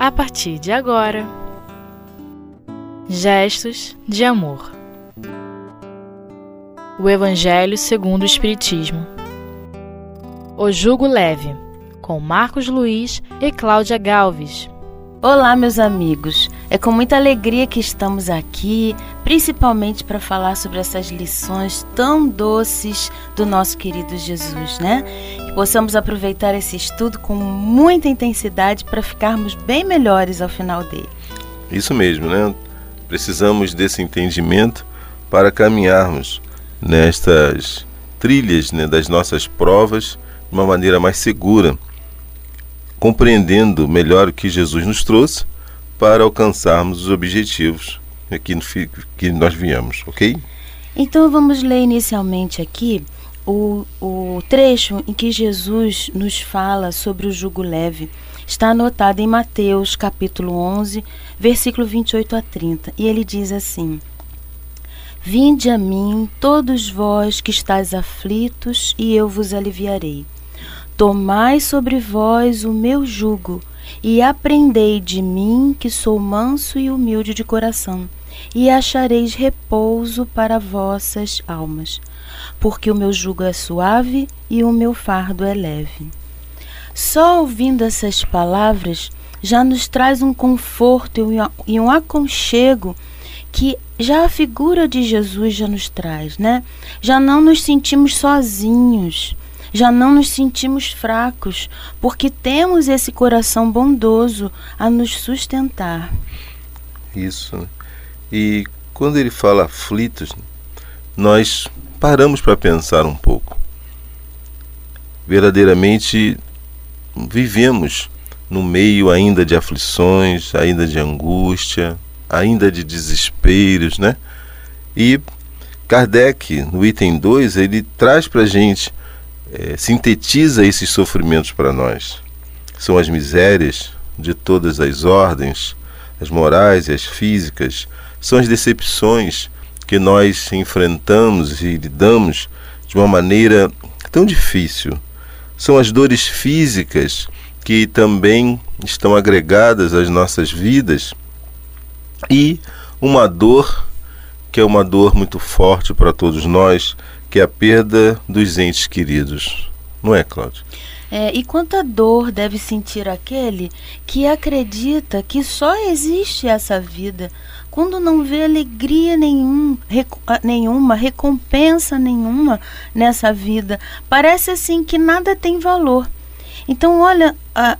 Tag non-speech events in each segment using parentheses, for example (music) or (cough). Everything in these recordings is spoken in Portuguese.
a partir de agora. Gestos de amor. O Evangelho segundo o Espiritismo. O Jugo Leve, com Marcos Luiz e Cláudia Galves. Olá, meus amigos. É com muita alegria que estamos aqui, principalmente para falar sobre essas lições tão doces do nosso querido Jesus, né? Que possamos aproveitar esse estudo com muita intensidade para ficarmos bem melhores ao final dele. Isso mesmo, né? Precisamos desse entendimento para caminharmos nestas trilhas né, das nossas provas de uma maneira mais segura compreendendo melhor o que Jesus nos trouxe para alcançarmos os objetivos no, que nós viemos, ok? Então vamos ler inicialmente aqui o, o trecho em que Jesus nos fala sobre o jugo leve. Está anotado em Mateus capítulo 11, versículo 28 a 30, e ele diz assim: Vinde a mim, todos vós que estáis aflitos, e eu vos aliviarei. Tomai sobre vós o meu jugo e aprendei de mim, que sou manso e humilde de coração, e achareis repouso para vossas almas, porque o meu jugo é suave e o meu fardo é leve. Só ouvindo essas palavras já nos traz um conforto e um aconchego que já a figura de Jesus já nos traz, né? Já não nos sentimos sozinhos já não nos sentimos fracos, porque temos esse coração bondoso a nos sustentar. Isso. E quando ele fala aflitos, nós paramos para pensar um pouco. Verdadeiramente vivemos no meio ainda de aflições, ainda de angústia, ainda de desesperos, né? E Kardec, no item 2, ele traz para a gente é, sintetiza esses sofrimentos para nós. São as misérias de todas as ordens, as morais e as físicas, são as decepções que nós enfrentamos e lidamos de uma maneira tão difícil. São as dores físicas que também estão agregadas às nossas vidas e uma dor que é uma dor muito forte para todos nós, que é a perda dos entes queridos. Não é, Cláudio? É, e quanta dor deve sentir aquele que acredita que só existe essa vida, quando não vê alegria nenhum, rec ah, nenhuma, recompensa nenhuma nessa vida. Parece assim que nada tem valor. Então, olha,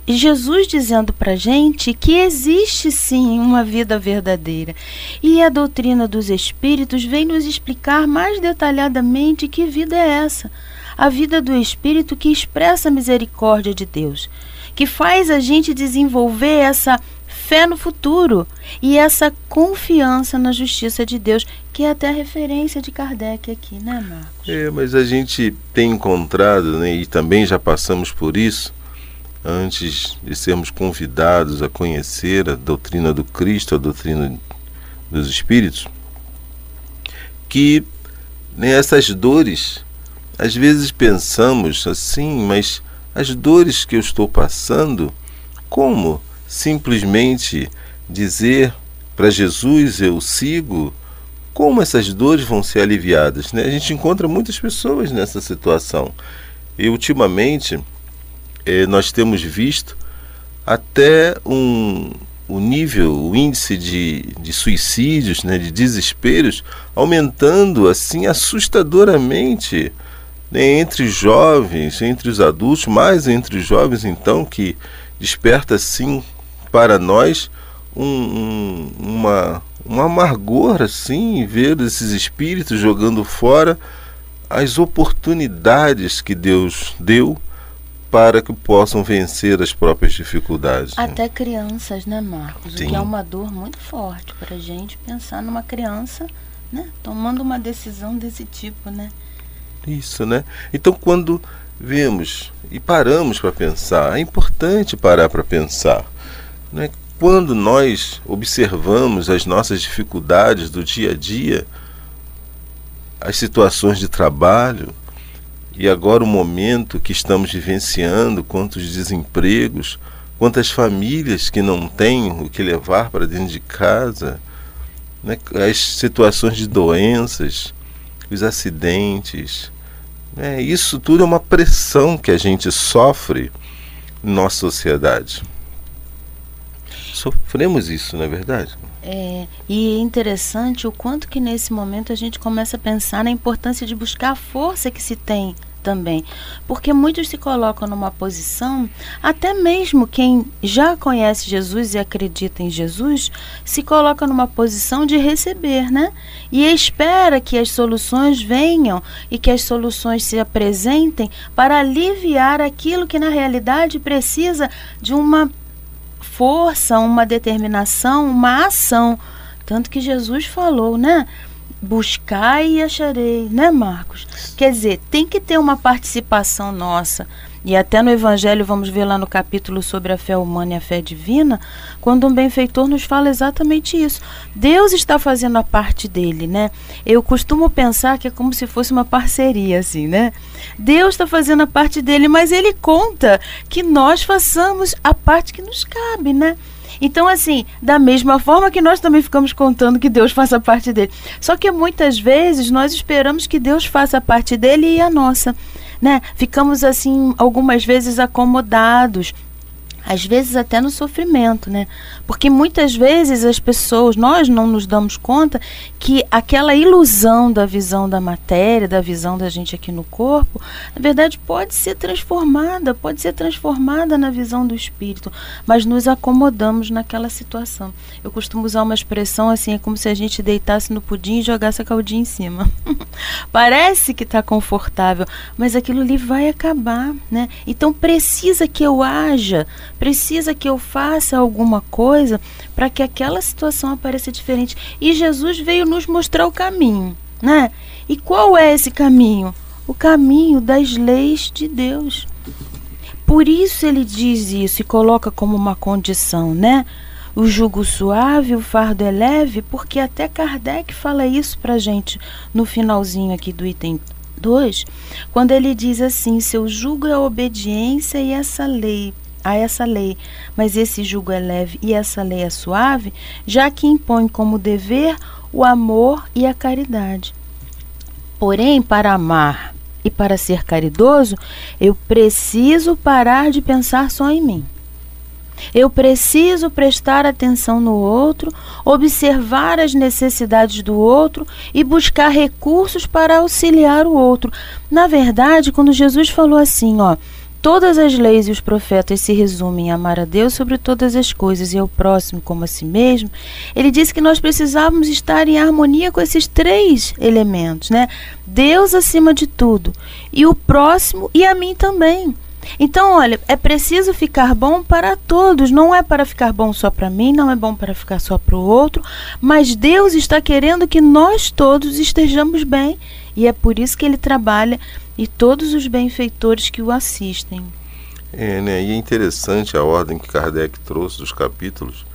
Jesus dizendo para gente que existe sim uma vida verdadeira. E a doutrina dos Espíritos vem nos explicar mais detalhadamente que vida é essa. A vida do Espírito que expressa a misericórdia de Deus, que faz a gente desenvolver essa fé no futuro e essa confiança na justiça de Deus, que é até a referência de Kardec aqui, né, Marcos? É, mas a gente tem encontrado, né, e também já passamos por isso, antes de sermos convidados a conhecer a doutrina do Cristo, a doutrina dos Espíritos, que nessas dores, às vezes pensamos assim, mas as dores que eu estou passando, como simplesmente dizer para Jesus eu sigo? Como essas dores vão ser aliviadas? Né? A gente encontra muitas pessoas nessa situação. E ultimamente eh, nós temos visto até um, o nível, o índice de, de suicídios, né, de desesperos, aumentando assim assustadoramente né, entre jovens, entre os adultos, mais entre os jovens, então, que desperta assim para nós um, um, uma, um amargor assim, ver esses espíritos jogando fora as oportunidades que Deus deu para que possam vencer as próprias dificuldades. Né? Até crianças, né, Marcos? Sim. O que é uma dor muito forte para a gente pensar numa criança né, tomando uma decisão desse tipo, né? Isso, né? Então, quando vemos e paramos para pensar, é importante parar para pensar, né? Quando nós observamos as nossas dificuldades do dia a dia, as situações de trabalho, e agora o momento que estamos vivenciando, quantos desempregos, quantas famílias que não têm o que levar para dentro de casa, né? as situações de doenças, os acidentes. Né? Isso tudo é uma pressão que a gente sofre na nossa sociedade. Sofremos isso, não é verdade? É, e é interessante o quanto que nesse momento a gente começa a pensar na importância de buscar a força que se tem também. Porque muitos se colocam numa posição, até mesmo quem já conhece Jesus e acredita em Jesus, se coloca numa posição de receber, né? E espera que as soluções venham e que as soluções se apresentem para aliviar aquilo que na realidade precisa de uma força, uma determinação, uma ação. Tanto que Jesus falou, né? Buscai e acharei, né, Marcos? Quer dizer, tem que ter uma participação nossa. E até no Evangelho, vamos ver lá no capítulo sobre a fé humana e a fé divina, quando um benfeitor nos fala exatamente isso. Deus está fazendo a parte dele, né? Eu costumo pensar que é como se fosse uma parceria, assim, né? Deus está fazendo a parte dele, mas ele conta que nós façamos a parte que nos cabe, né? Então, assim, da mesma forma que nós também ficamos contando que Deus faça parte dele. Só que muitas vezes nós esperamos que Deus faça a parte dele e a nossa né? Ficamos assim algumas vezes acomodados às vezes até no sofrimento, né? Porque muitas vezes as pessoas, nós não nos damos conta que aquela ilusão da visão da matéria, da visão da gente aqui no corpo, na verdade pode ser transformada, pode ser transformada na visão do espírito, mas nos acomodamos naquela situação. Eu costumo usar uma expressão assim, é como se a gente deitasse no pudim e jogasse a caldinha em cima. (laughs) Parece que está confortável, mas aquilo ali vai acabar, né? Então precisa que eu haja precisa que eu faça alguma coisa para que aquela situação apareça diferente. E Jesus veio nos mostrar o caminho, né? E qual é esse caminho? O caminho das leis de Deus. Por isso ele diz isso e coloca como uma condição, né? O jugo suave, o fardo é leve, porque até Kardec fala isso para gente no finalzinho aqui do item 2, quando ele diz assim: seu jugo é a obediência e essa lei a essa lei, mas esse jugo é leve e essa lei é suave, já que impõe como dever o amor e a caridade. Porém, para amar e para ser caridoso, eu preciso parar de pensar só em mim. Eu preciso prestar atenção no outro, observar as necessidades do outro e buscar recursos para auxiliar o outro. Na verdade, quando Jesus falou assim, ó, Todas as leis e os profetas se resumem em amar a Deus sobre todas as coisas e ao próximo como a si mesmo. Ele disse que nós precisávamos estar em harmonia com esses três elementos, né? Deus acima de tudo e o próximo e a mim também. Então, olha, é preciso ficar bom para todos, não é para ficar bom só para mim, não é bom para ficar só para o outro, mas Deus está querendo que nós todos estejamos bem e é por isso que ele trabalha e todos os benfeitores que o assistem. É, né? E é interessante a ordem que Kardec trouxe dos capítulos.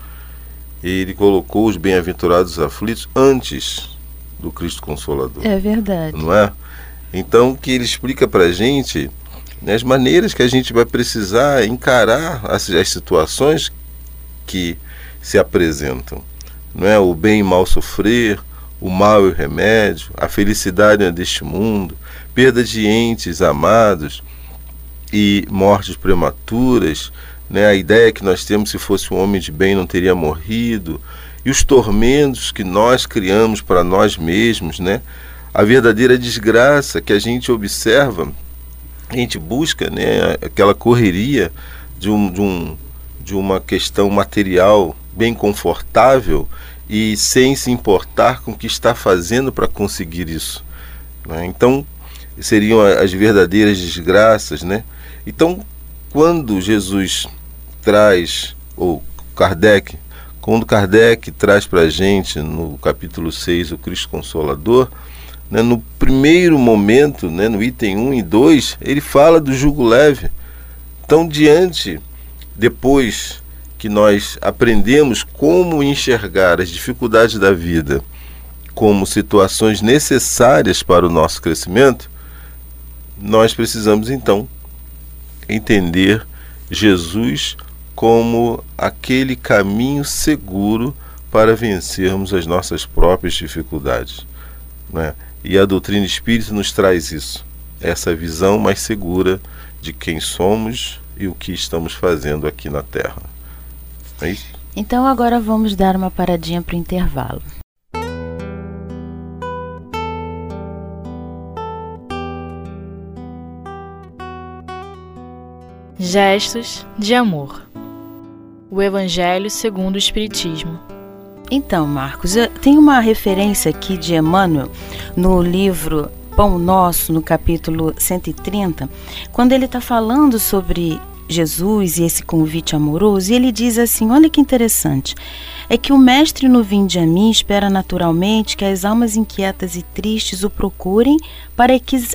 Ele colocou os bem-aventurados aflitos antes do Cristo Consolador. É verdade. Não é? Então, que ele explica para a gente né, as maneiras que a gente vai precisar encarar as, as situações que se apresentam. Não é? O bem e mal sofrer, o mal e o remédio, a felicidade deste mundo, perda de entes amados e mortes prematuras, né? a ideia que nós temos se fosse um homem de bem não teria morrido, e os tormentos que nós criamos para nós mesmos, né? a verdadeira desgraça que a gente observa, a gente busca né? aquela correria de, um, de, um, de uma questão material bem confortável e sem se importar com o que está fazendo para conseguir isso. Né? Então, seriam as verdadeiras desgraças, né? Então, quando Jesus traz, ou Kardec, quando Kardec traz para a gente no capítulo 6 o Cristo Consolador, né, no primeiro momento, né, no item 1 e 2, ele fala do jugo leve. Então, diante, depois que nós aprendemos como enxergar as dificuldades da vida como situações necessárias para o nosso crescimento, nós precisamos então entender Jesus como aquele caminho seguro para vencermos as nossas próprias dificuldades. Né? E a doutrina espírita nos traz isso, essa visão mais segura de quem somos e o que estamos fazendo aqui na Terra. É isso? Então agora vamos dar uma paradinha para o intervalo. Gestos de amor. O Evangelho segundo o Espiritismo. Então, Marcos, tem uma referência aqui de Emmanuel no livro Pão Nosso, no capítulo 130, quando ele está falando sobre Jesus e esse convite amoroso, e ele diz assim: olha que interessante. É que o mestre no Vinde a mim espera naturalmente que as almas inquietas e tristes o procurem para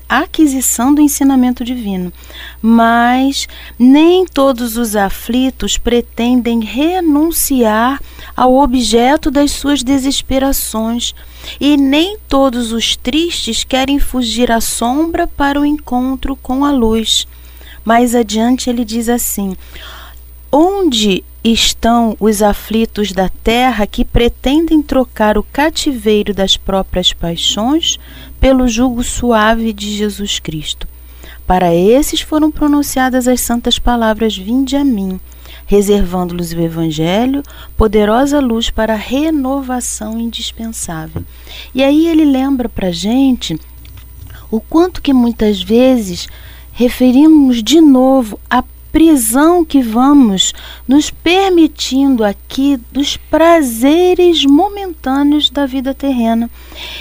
a aquisição do ensinamento divino. Mas nem todos os aflitos pretendem renunciar ao objeto das suas desesperações, e nem todos os tristes querem fugir à sombra para o encontro com a luz. Mais adiante ele diz assim: Onde estão os aflitos da terra que pretendem trocar o cativeiro das próprias paixões pelo jugo suave de Jesus Cristo? Para esses foram pronunciadas as santas palavras: Vinde a mim, reservando-lhes o Evangelho, poderosa luz para a renovação indispensável. E aí ele lembra para gente o quanto que muitas vezes referimos de novo à prisão que vamos nos permitindo aqui dos prazeres momentâneos da vida terrena.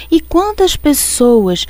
E quantas pessoas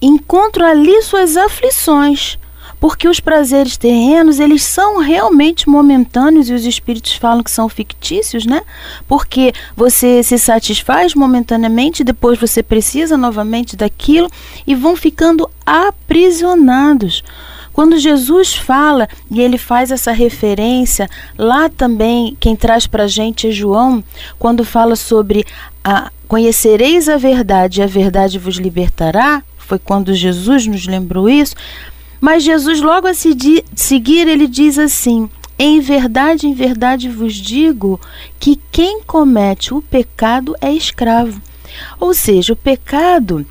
encontram ali suas aflições, porque os prazeres terrenos, eles são realmente momentâneos e os espíritos falam que são fictícios, né? Porque você se satisfaz momentaneamente, depois você precisa novamente daquilo e vão ficando aprisionados. Quando Jesus fala, e ele faz essa referência, lá também quem traz para a gente é João, quando fala sobre a, conhecereis a verdade e a verdade vos libertará, foi quando Jesus nos lembrou isso, mas Jesus logo a seguir ele diz assim, em verdade, em verdade vos digo que quem comete o pecado é escravo. Ou seja, o pecado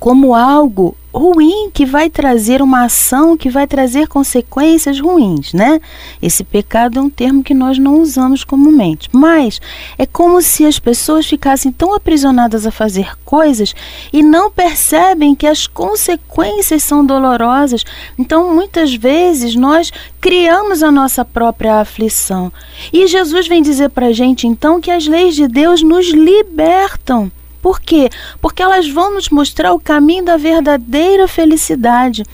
como algo ruim que vai trazer uma ação que vai trazer consequências ruins, né? Esse pecado é um termo que nós não usamos comumente, mas é como se as pessoas ficassem tão aprisionadas a fazer coisas e não percebem que as consequências são dolorosas. Então, muitas vezes nós criamos a nossa própria aflição. E Jesus vem dizer para gente então que as leis de Deus nos libertam. Por quê? Porque elas vão nos mostrar o caminho da verdadeira felicidade.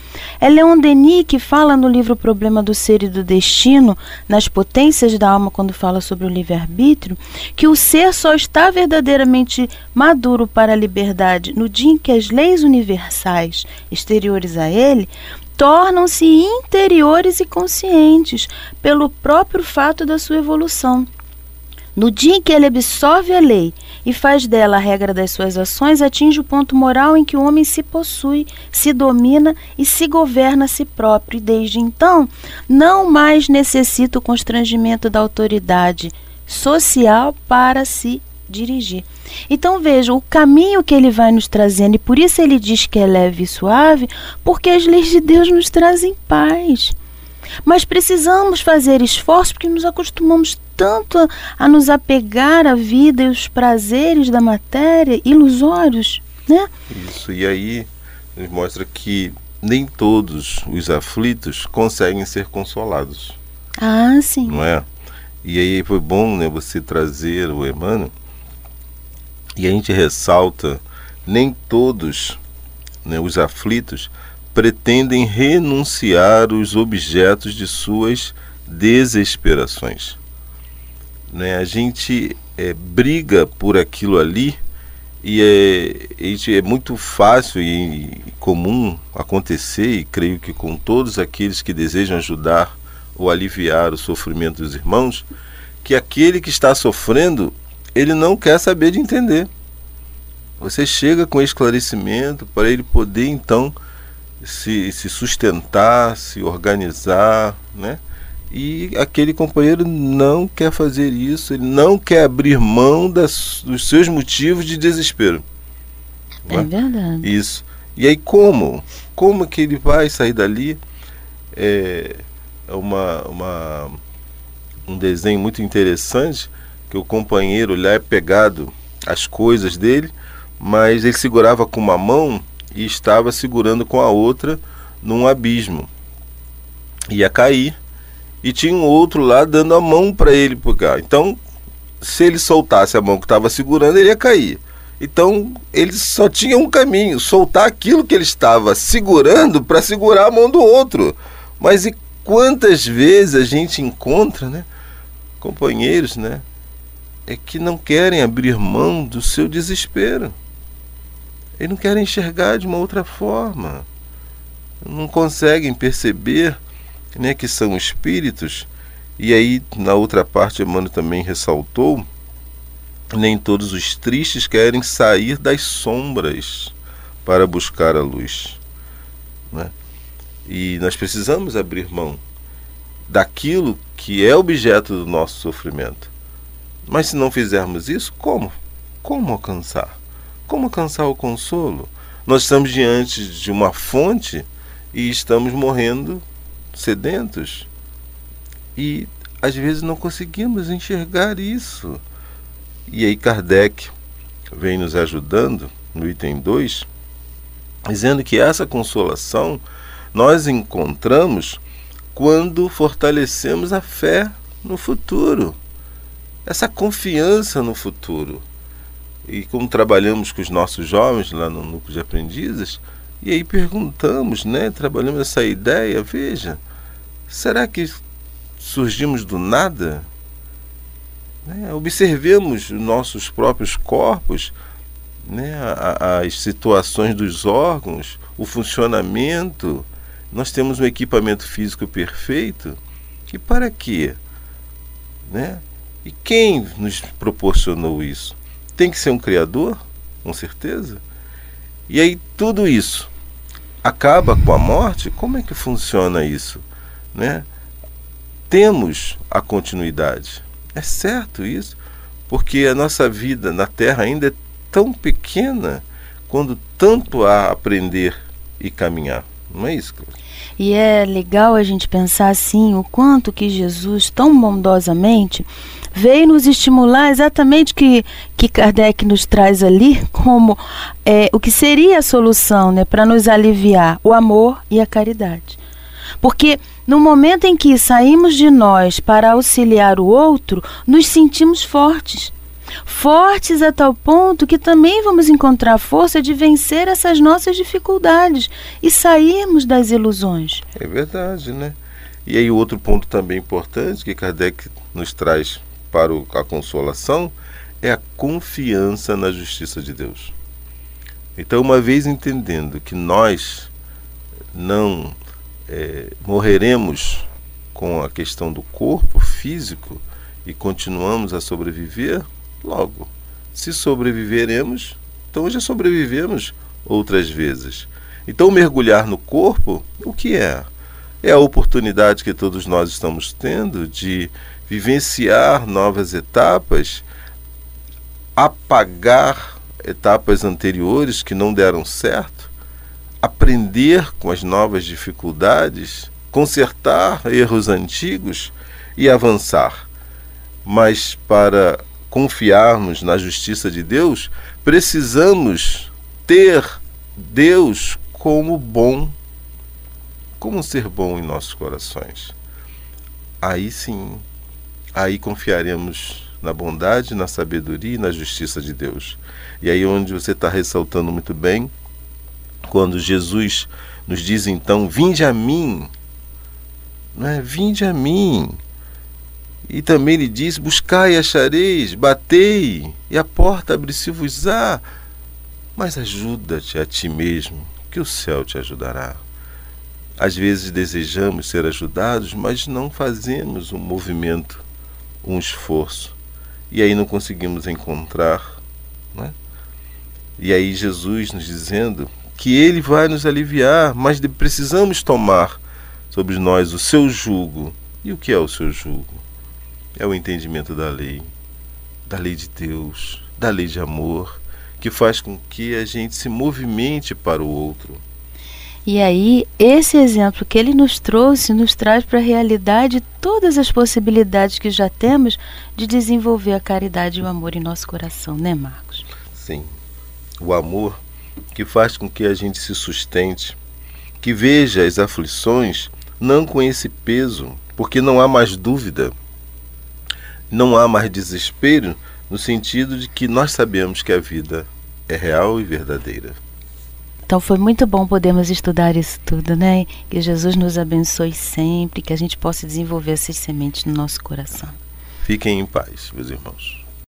É Leon Denis que fala no livro Problema do Ser e do Destino, nas potências da alma, quando fala sobre o livre-arbítrio, que o ser só está verdadeiramente maduro para a liberdade no dia em que as leis universais exteriores a ele tornam-se interiores e conscientes pelo próprio fato da sua evolução. No dia em que ele absorve a lei e faz dela a regra das suas ações, atinge o ponto moral em que o homem se possui, se domina e se governa a si próprio, e desde então não mais necessita o constrangimento da autoridade social para se dirigir. Então veja o caminho que ele vai nos trazendo, e por isso ele diz que é leve e suave, porque as leis de Deus nos trazem paz. Mas precisamos fazer esforço porque nos acostumamos tanto a, nos apegar à vida e os prazeres da matéria ilusórios, né? Isso, e aí nos mostra que nem todos os aflitos conseguem ser consolados. Ah, sim. Não é? E aí foi bom né, você trazer o Emmanuel e a gente ressalta nem todos né, os aflitos pretendem renunciar os objetos de suas desesperações. Né? A gente é, briga por aquilo ali e é, é muito fácil e comum acontecer, e creio que com todos aqueles que desejam ajudar ou aliviar o sofrimento dos irmãos, que aquele que está sofrendo, ele não quer saber de entender. Você chega com esclarecimento para ele poder então se, se sustentar, se organizar, né? E aquele companheiro não quer fazer isso, ele não quer abrir mão das, dos seus motivos de desespero. É, é verdade. Isso. E aí como? Como que ele vai sair dali? É, é uma, uma, um desenho muito interessante que o companheiro lá é pegado as coisas dele, mas ele segurava com uma mão e estava segurando com a outra num abismo. Ia cair e tinha um outro lá dando a mão para ele pegar. Então, se ele soltasse a mão que estava segurando, ele ia cair. Então, ele só tinha um caminho, soltar aquilo que ele estava segurando para segurar a mão do outro. Mas e quantas vezes a gente encontra, né, companheiros, né, é que não querem abrir mão do seu desespero. Eles não querem enxergar de uma outra forma. Não conseguem perceber né, que são espíritos. E aí, na outra parte, Emmanuel também ressaltou: nem todos os tristes querem sair das sombras para buscar a luz. Né? E nós precisamos abrir mão daquilo que é objeto do nosso sofrimento. Mas se não fizermos isso, como? Como alcançar? Como alcançar o consolo? Nós estamos diante de uma fonte e estamos morrendo sedentos. E às vezes não conseguimos enxergar isso. E aí Kardec vem nos ajudando no item 2, dizendo que essa consolação nós encontramos quando fortalecemos a fé no futuro, essa confiança no futuro e como trabalhamos com os nossos jovens lá no núcleo de aprendizes, e aí perguntamos, né, trabalhamos essa ideia, veja, será que surgimos do nada? Né? Observemos nossos próprios corpos, né, as situações dos órgãos, o funcionamento. Nós temos um equipamento físico perfeito. E para quê? Né? E quem nos proporcionou isso? tem que ser um criador, com certeza. E aí tudo isso acaba com a morte? Como é que funciona isso? Né? Temos a continuidade. É certo isso? Porque a nossa vida na Terra ainda é tão pequena quando tanto há a aprender e caminhar. Não é isso, Cláudia? E é legal a gente pensar assim o quanto que Jesus tão bondosamente veio nos estimular exatamente que que Kardec nos traz ali (laughs) como é, o que seria a solução, né, para nos aliviar o amor e a caridade. Porque no momento em que saímos de nós para auxiliar o outro, nos sentimos fortes. Fortes a tal ponto que também vamos encontrar força de vencer essas nossas dificuldades e sairmos das ilusões. É verdade, né? E aí, outro ponto também importante que Kardec nos traz para a consolação é a confiança na justiça de Deus. Então, uma vez entendendo que nós não é, morreremos com a questão do corpo físico e continuamos a sobreviver, logo, se sobreviveremos, então já sobrevivemos outras vezes. Então, mergulhar no corpo, o que é? É a oportunidade que todos nós estamos tendo de vivenciar novas etapas, apagar etapas anteriores que não deram certo, aprender com as novas dificuldades, consertar erros antigos e avançar. Mas para confiarmos na justiça de Deus, precisamos ter Deus como bom, como ser bom em nossos corações. Aí sim aí confiaremos na bondade, na sabedoria e na justiça de Deus. E aí onde você está ressaltando muito bem, quando Jesus nos diz então, vinde a mim, não é? Vinde a mim. E também ele diz, buscai e achareis, batei, e a porta abre-se-vos-á. Mas ajuda-te a ti mesmo, que o céu te ajudará. Às vezes desejamos ser ajudados, mas não fazemos um movimento um esforço. E aí não conseguimos encontrar. Né? E aí Jesus nos dizendo que Ele vai nos aliviar, mas precisamos tomar sobre nós o seu jugo E o que é o seu jugo? É o entendimento da lei, da lei de Deus, da lei de amor, que faz com que a gente se movimente para o outro. E aí, esse exemplo que ele nos trouxe nos traz para a realidade todas as possibilidades que já temos de desenvolver a caridade e o amor em nosso coração, né, Marcos? Sim. O amor que faz com que a gente se sustente, que veja as aflições não com esse peso, porque não há mais dúvida, não há mais desespero, no sentido de que nós sabemos que a vida é real e verdadeira. Então foi muito bom podermos estudar isso tudo, né? Que Jesus nos abençoe sempre, que a gente possa desenvolver essas sementes no nosso coração. Fiquem em paz, meus irmãos.